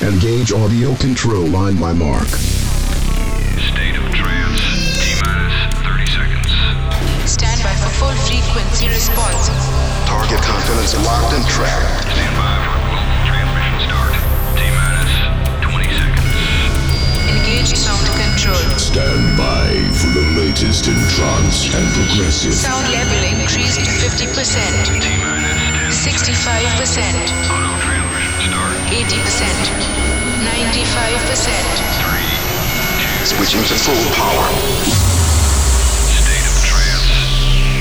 Engage audio control line by Mark. State of trance. T minus 30 seconds. Stand by for full frequency response. Target confidence locked and tracked. Stand by for global transmission start. T minus 20 seconds. Engage sound control. Stand by for the latest in trance and progressive. Sound level increased 50%, T minus 10 65%, Auto transmission start. 80%, 95%. Switching to full power. State of trance.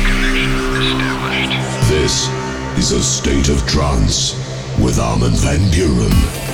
Connection established. This is a state of trance with Armin van Buuren.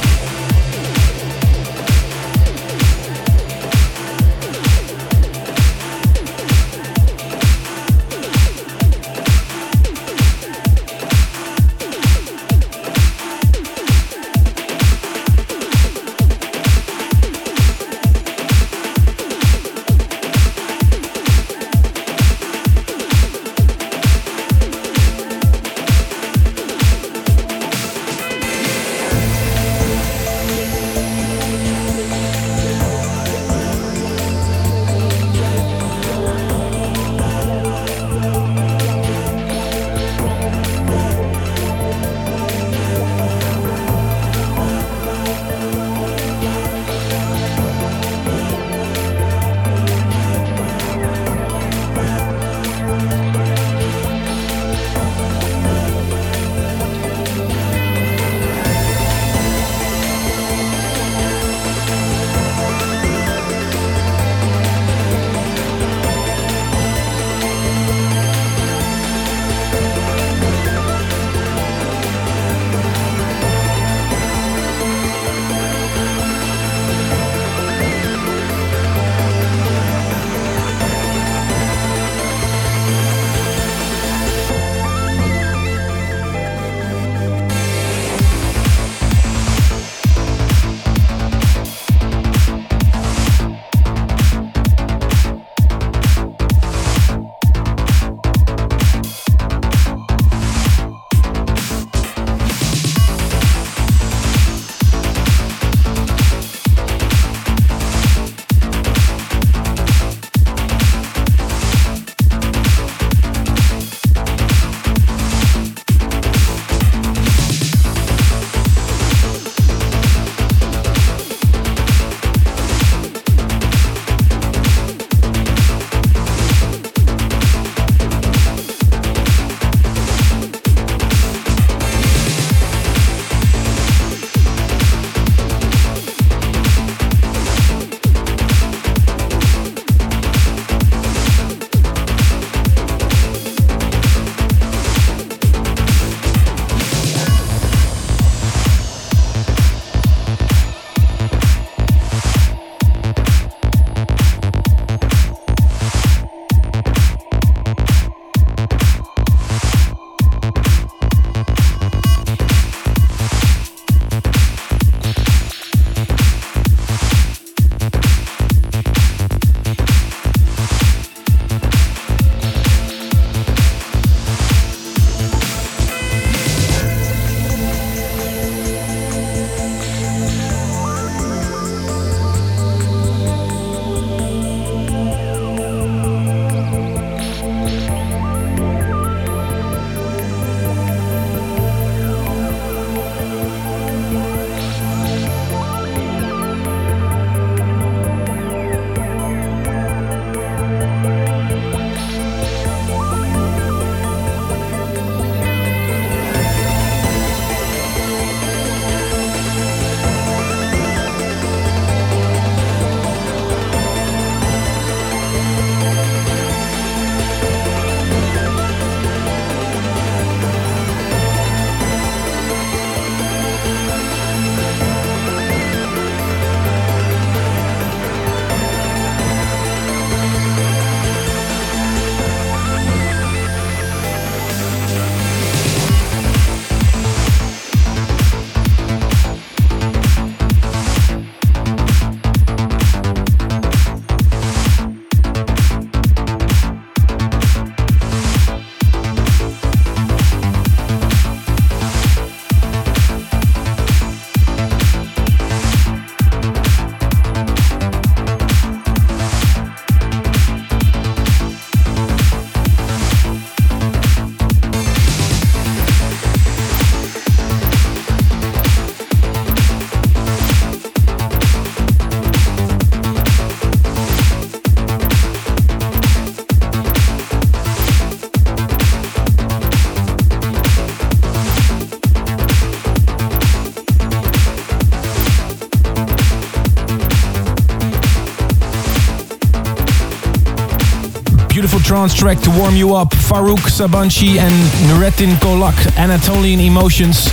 Trance track to warm you up. Faruk Sabanci and Nurettin Colak, Anatolian Emotions,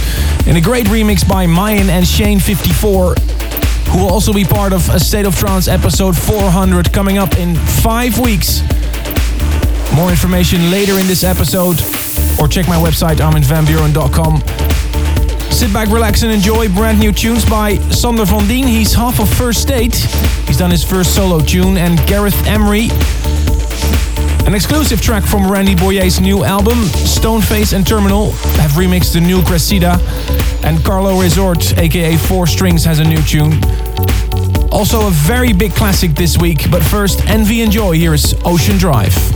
in a great remix by Myon and Shane54, who will also be part of a State of Trance episode 400 coming up in five weeks. More information later in this episode, or check my website arminvanbuuren.com. Sit back, relax, and enjoy brand new tunes by Sander van Dien. He's half of First State. He's done his first solo tune, and Gareth Emery. An exclusive track from Randy Boyer's new album, Stoneface and Terminal, have remixed the new Cressida, and Carlo Resort, aka Four Strings, has a new tune. Also, a very big classic this week, but first, Envy and Joy. Here is Ocean Drive.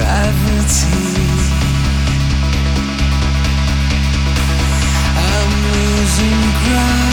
gravity. I'm losing ground.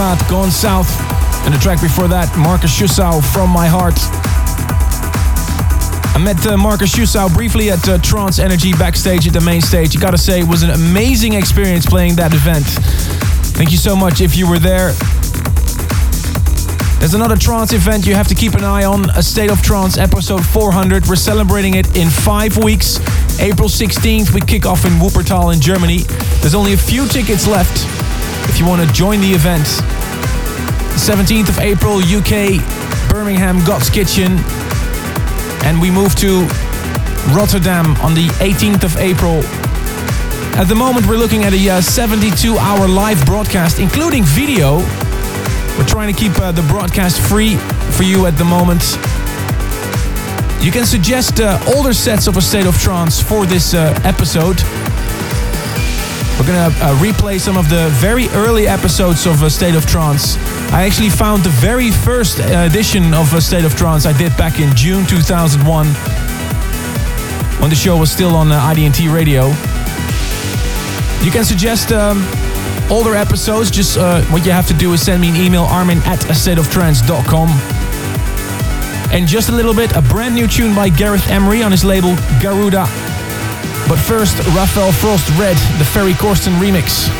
Koenraad, Gone South. And the track before that, Marcus Schossow, From My Heart. I met uh, Marcus Schossow briefly at uh, Trance Energy backstage at the main stage. You gotta say, it was an amazing experience playing that event. Thank you so much if you were there. There's another trance event you have to keep an eye on, a State of Trance episode 400. We're celebrating it in five weeks. April 16th, we kick off in Wuppertal in Germany. There's only a few tickets left if you want to join the event. 17th of April, UK, Birmingham, Godskitchen. And we move to Rotterdam on the 18th of April. At the moment, we're looking at a 72 uh, hour live broadcast, including video we're trying to keep uh, the broadcast free for you at the moment. You can suggest uh, older sets of A State of Trance for this uh, episode. We're gonna uh, replay some of the very early episodes of A State of Trance. I actually found the very first edition of A State of Trance I did back in June 2001 when the show was still on uh, IDT radio. You can suggest um, older episodes, just uh, what you have to do is send me an email, armin at astateoftrance.com. And just a little bit, a brand new tune by Gareth Emery on his label Garuda. But first, Rafael Frost Red, the Ferry Corsten remix.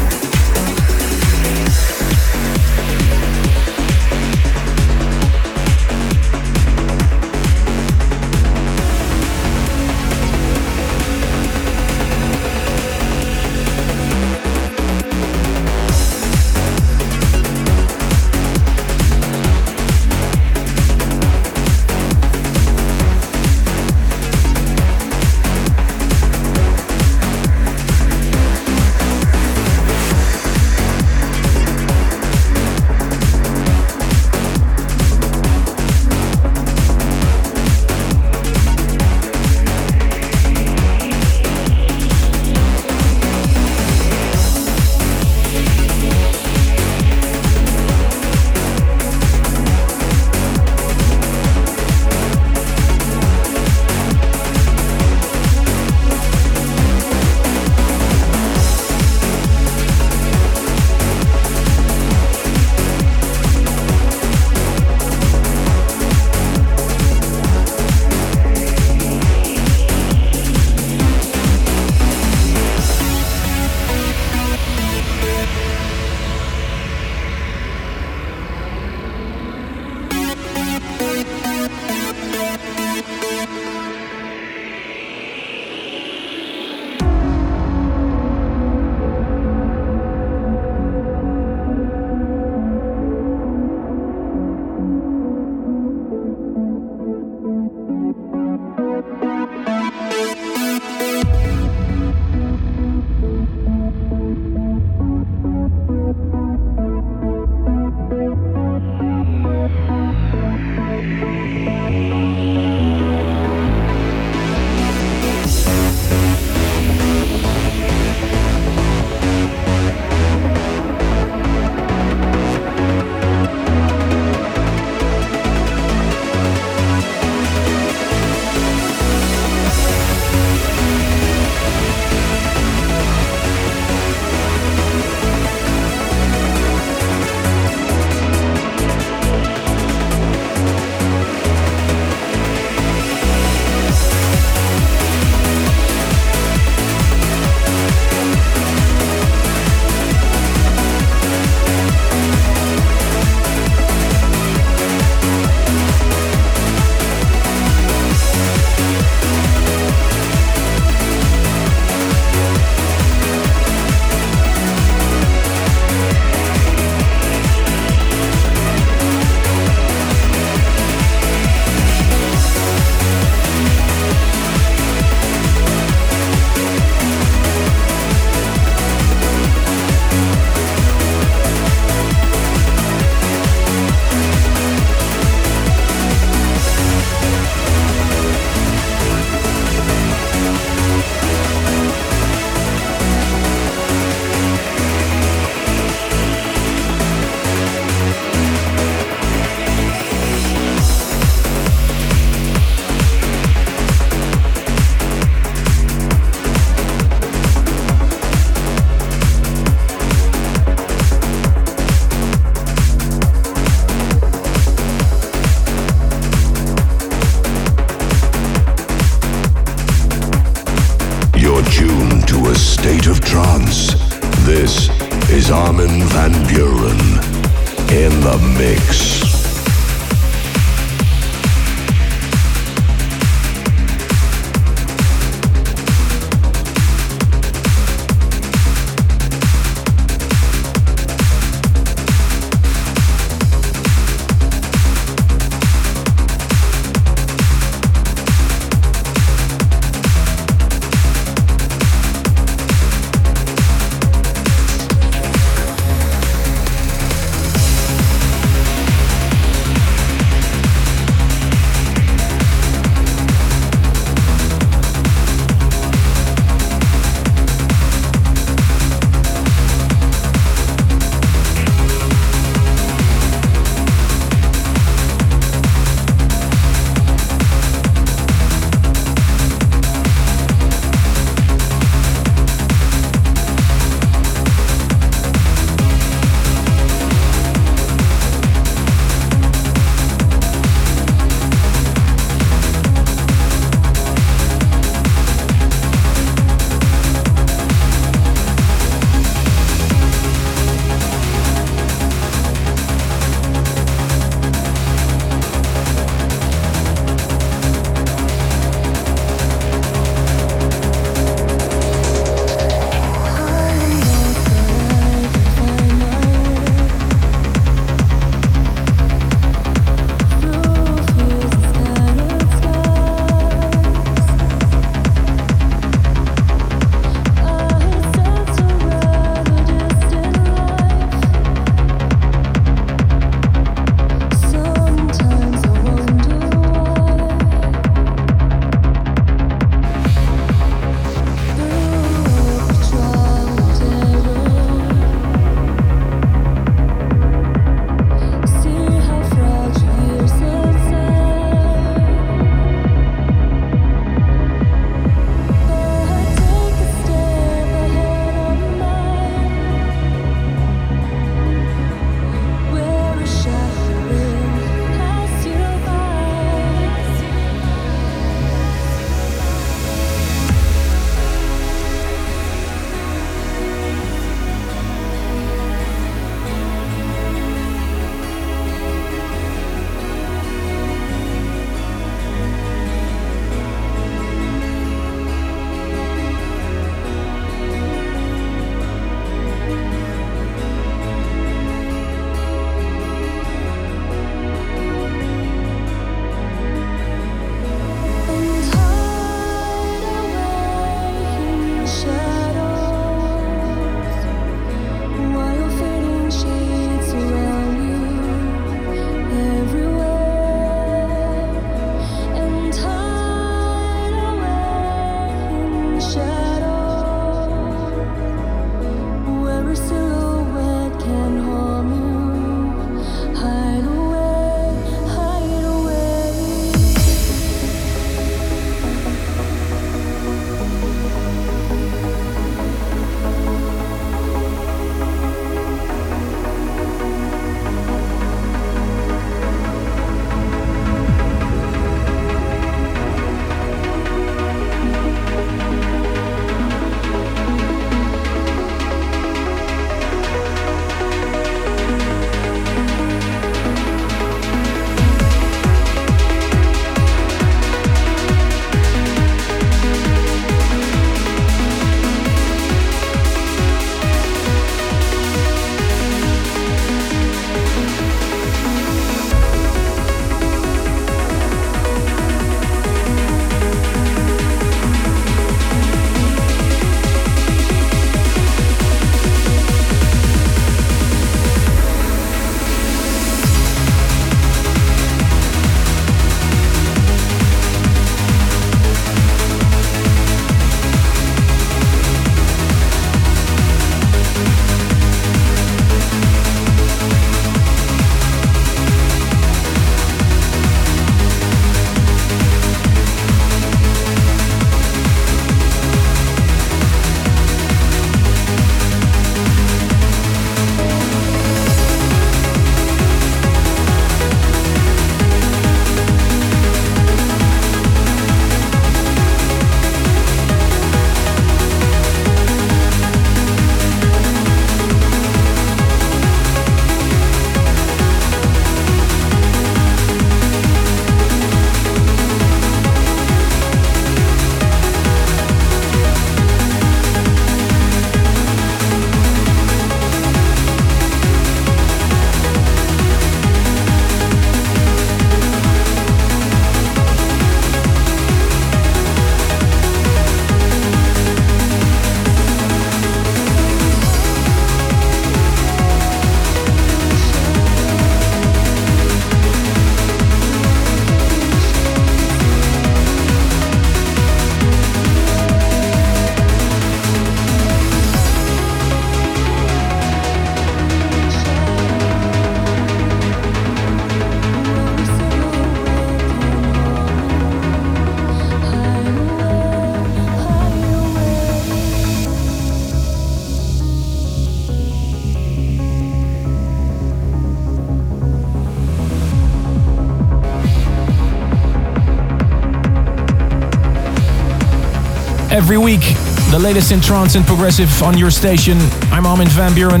Every week. The latest in trance and progressive on your station. I'm Armin van Buuren.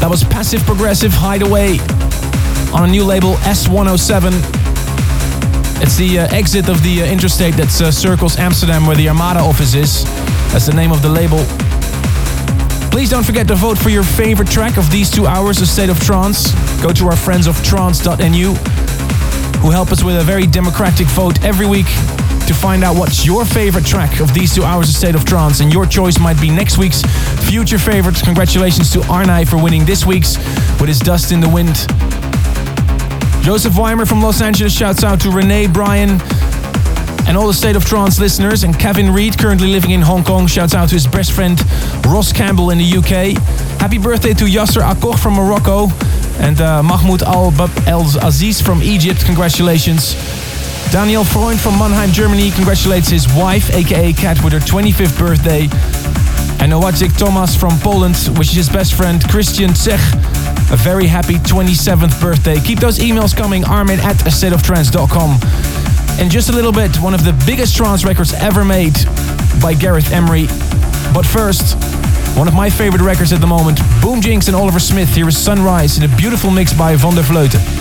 That was Passive Progressive Hideaway on a new label S107. It's the uh, exit of the uh, interstate that uh, circles Amsterdam where the Armada office is. That's the name of the label. Please don't forget to vote for your favorite track of these two hours of State of Trance. Go to our friends of trance.nu who help us with a very democratic vote every week to find out what's your favorite track of these two hours of State of Trance. And your choice might be next week's future favorites. Congratulations to Arnej for winning this week's with his Dust in the Wind. Joseph Weimer from Los Angeles shouts out to Renee Bryan and all the State of Trance listeners. And Kevin Reed, currently living in Hong Kong, shouts out to his best friend Ross Campbell in the UK. Happy birthday to Yasser Akoch from Morocco and uh, Mahmoud Al Bab El Aziz from Egypt. Congratulations. Daniel Freund from Mannheim, Germany, congratulates his wife, aka Kat, with her 25th birthday. And Nowacek Thomas from Poland wishes his best friend Christian Tsech a very happy 27th birthday. Keep those emails coming, armin at stateoftrance.com. In just a little bit, one of the biggest trance records ever made by Gareth Emery. But first, one of my favorite records at the moment, Boom Jinx and Oliver Smith. Here is Sunrise in a beautiful mix by Van der Vleuten.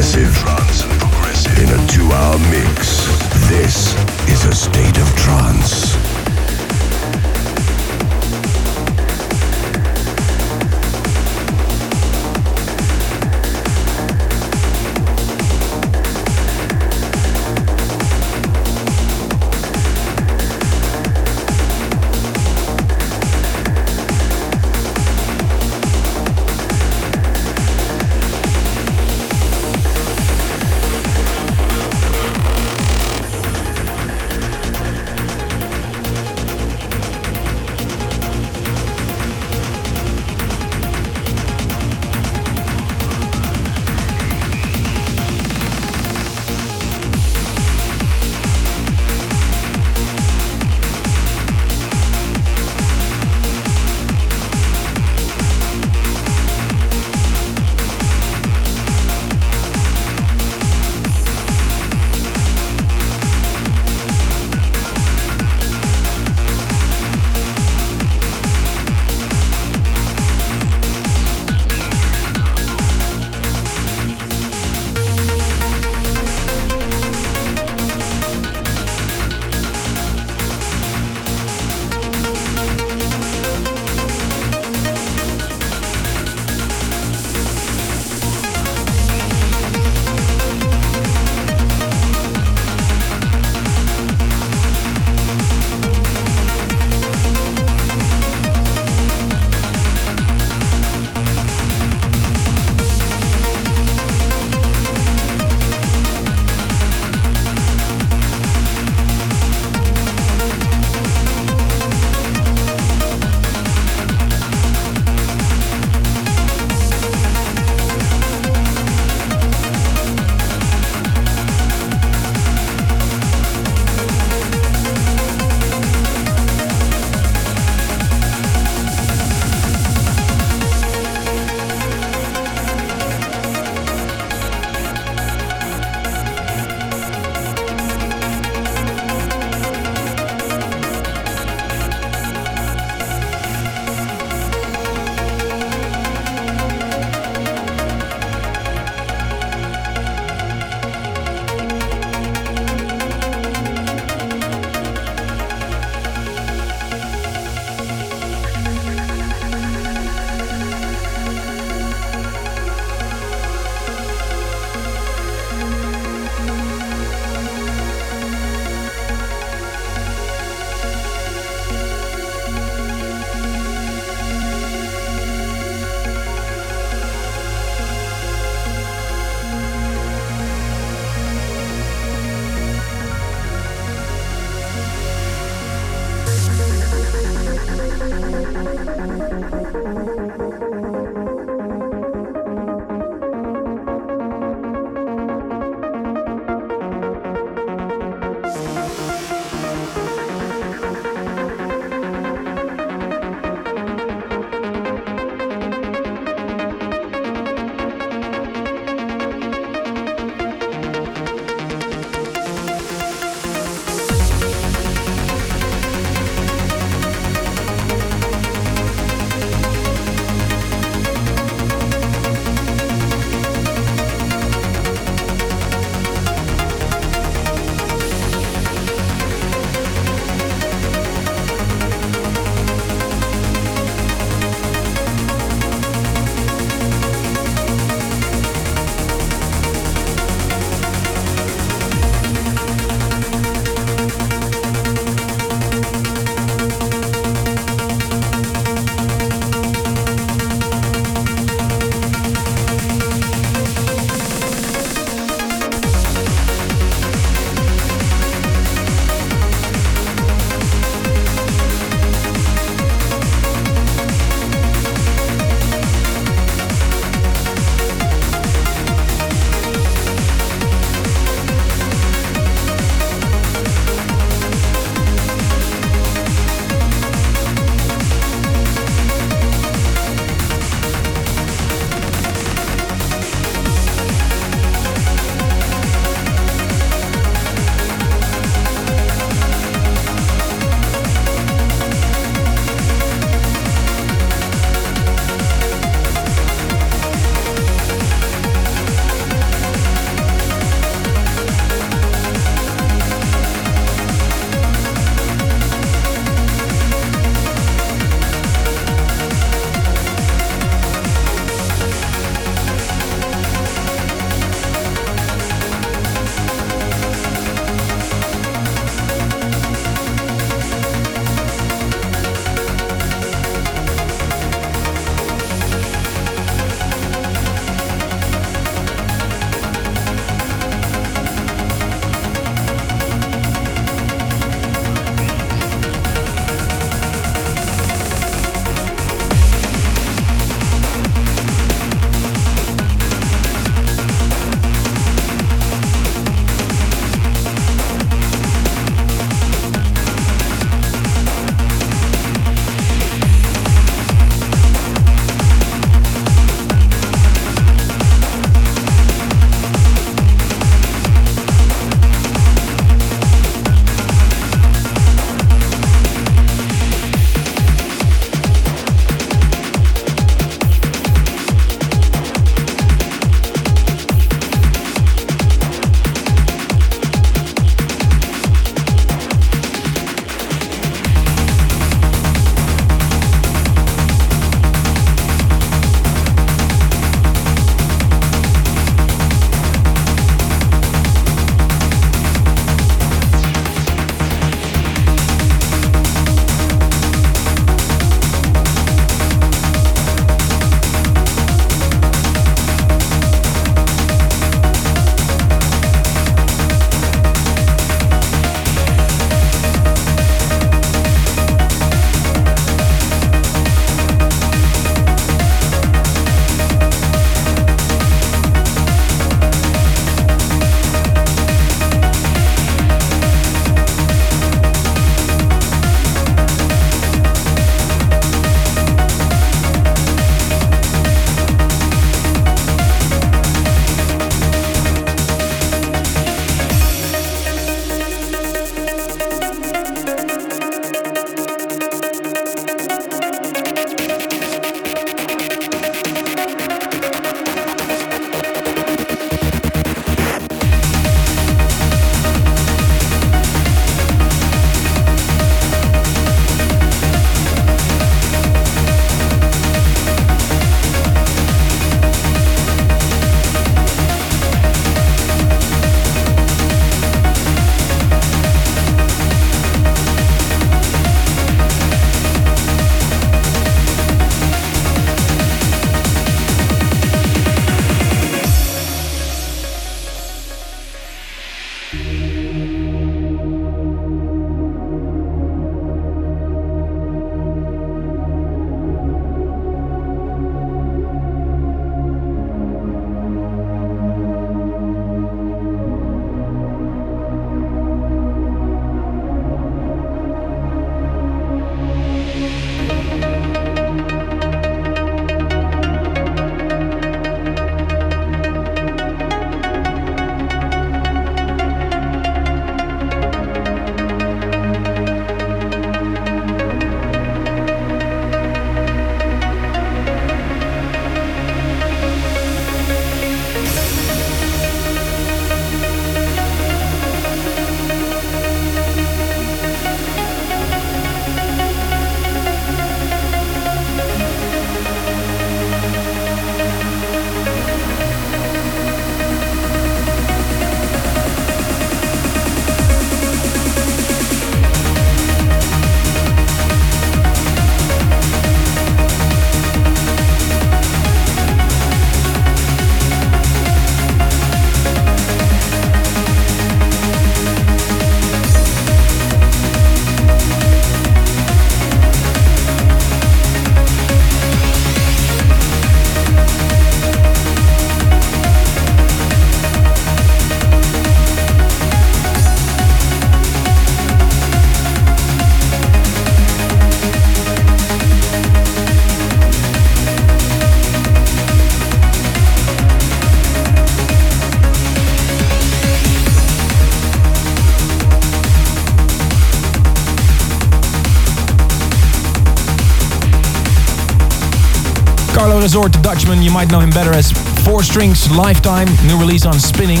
Resoort, the Dutchman. You might know him better as Four Strings Lifetime, new release on Spinnin'.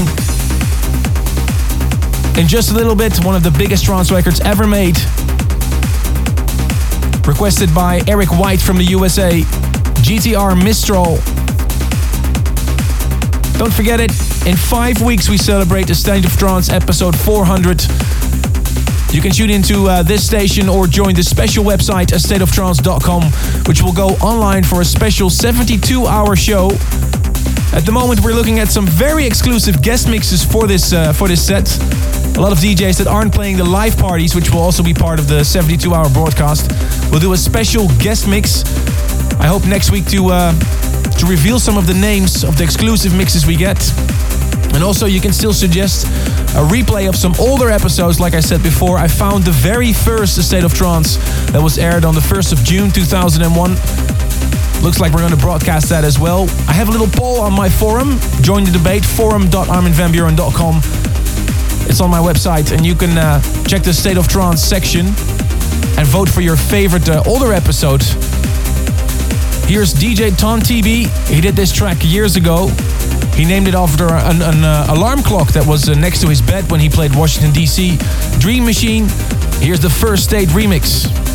In just a little bit, one of the biggest trance records ever made. Requested by Eric White from the USA, GTR Mistral. Don't forget it, in five weeks we celebrate the State of Trance episode 400. You can tune into uh, this station or join the special website, astateoftrance.com, which will go online for a special 72 hour show. At the moment, we're looking at some very exclusive guest mixes for this uh, for this set. A lot of DJs that aren't playing the live parties, which will also be part of the 72 hour broadcast. We'll do a special guest mix. I hope next week to uh, to reveal some of the names of the exclusive mixes we get. And also, you can still suggest a replay of some older episodes. Like I said before, I found the very first State of Trance that was aired on the 1st of June 2001. Looks like we're going to broadcast that as well. I have a little poll on my forum. Join the debate, forum.arminvanbuuren.com. It's on my website, and you can uh, check the State of Trance section and vote for your favorite uh, older episode. Here's DJ Ton TB. He did this track years ago. He named it after an, an uh, alarm clock that was uh, next to his bed when he played Washington, D.C. Dream Machine. Here's the First State remix.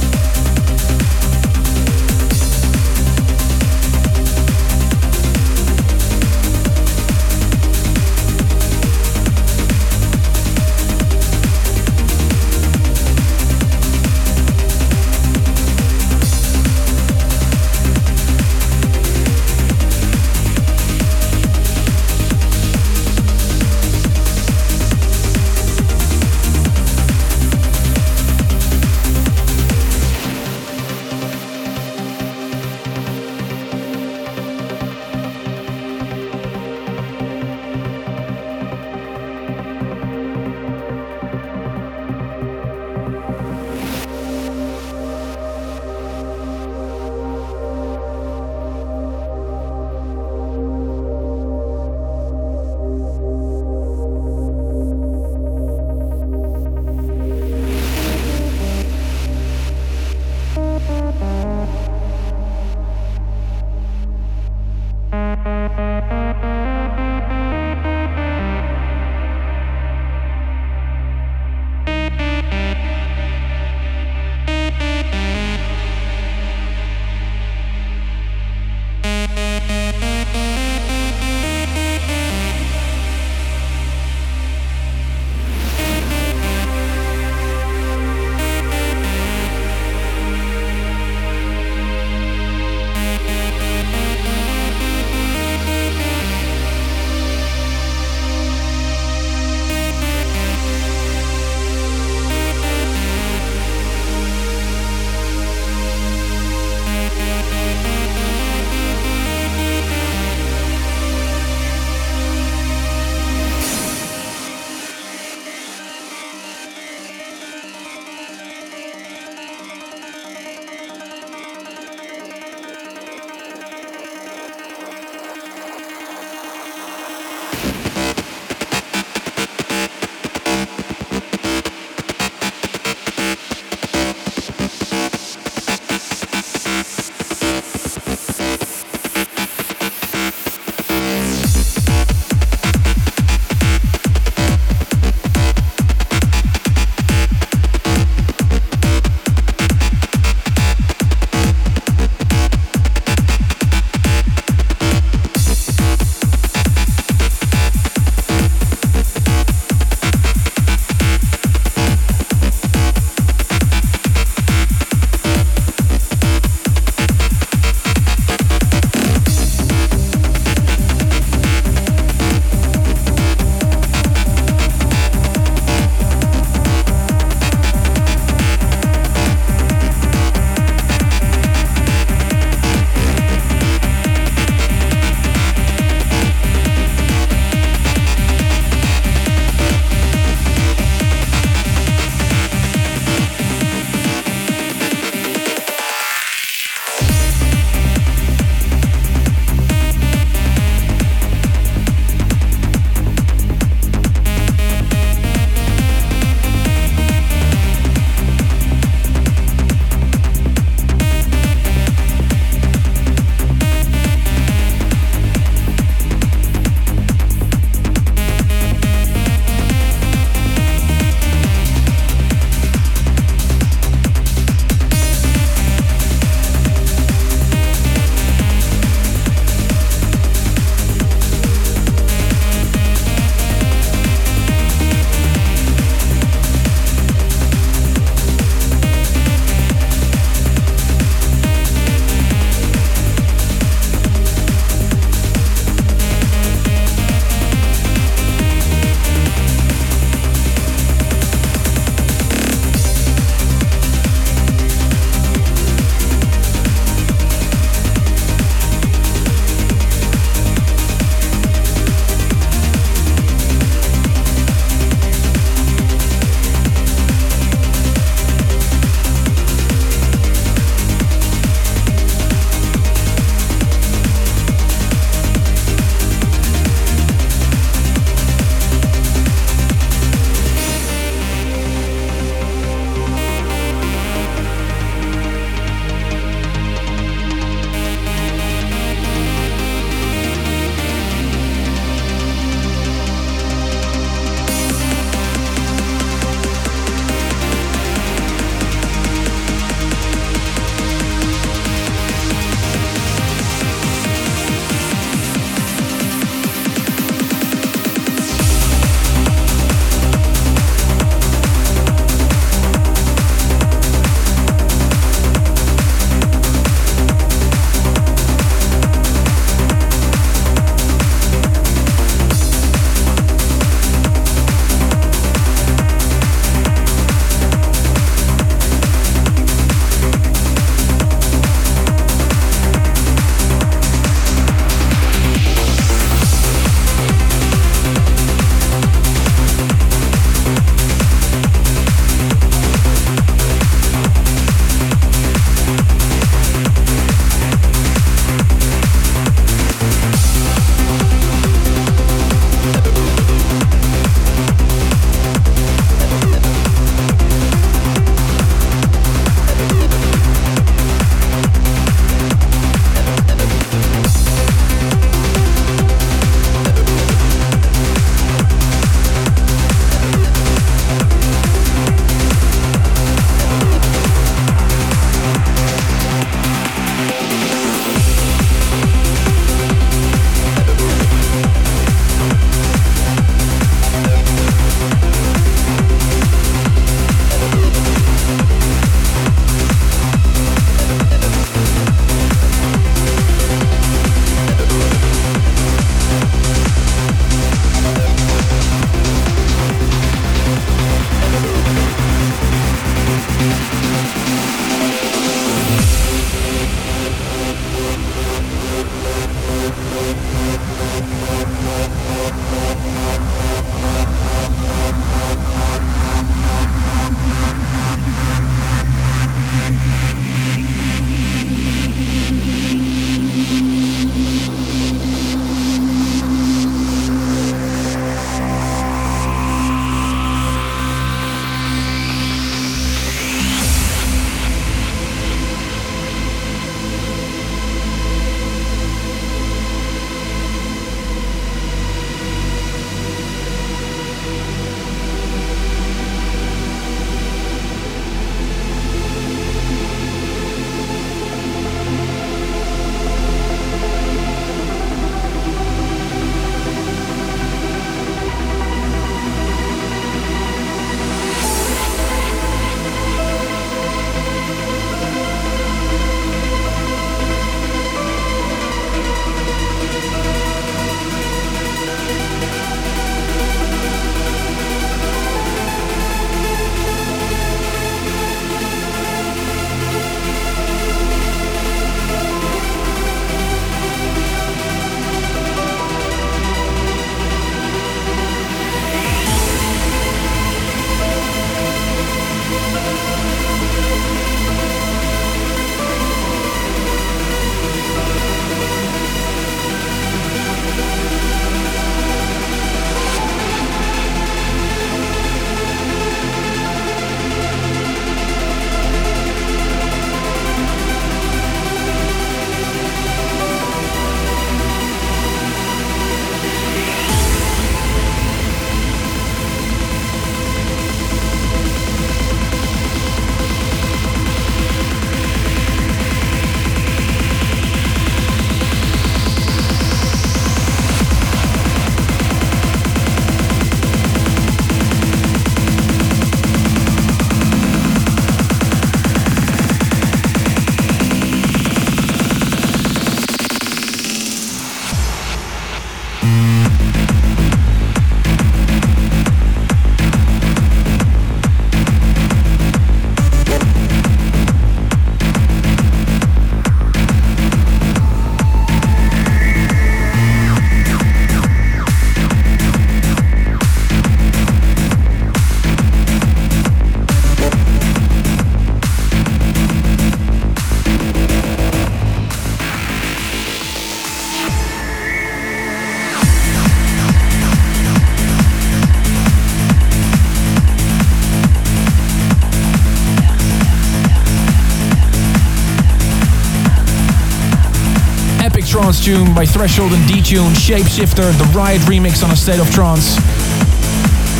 By Threshold and D-Tune, Shapeshifter, the Riot remix on A State of Trance.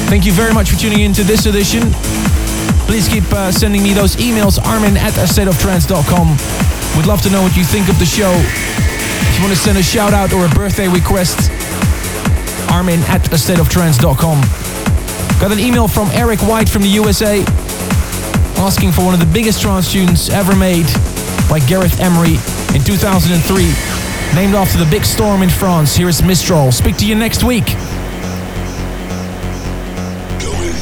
Thank you very much for tuning in to this edition. Please keep uh, sending me those emails, armin at astateoftrance.com. Would love to know what you think of the show. If you want to send a shout out or a birthday request, armin at astateoftrance.com. Got an email from Eric White from the USA asking for one of the biggest trance tunes ever made by Gareth Emery in 2003 named after the big storm in France. Here is Mistral. Speak to you next week. Going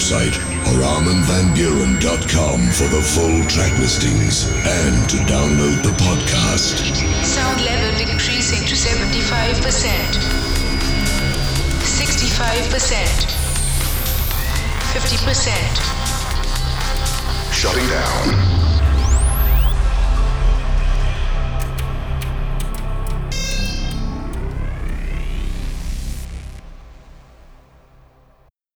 website or arminvanbuuren.com for the full track listings and to download the podcast. Sound level decreasing to 75%. 65%. 50%. Shutting down.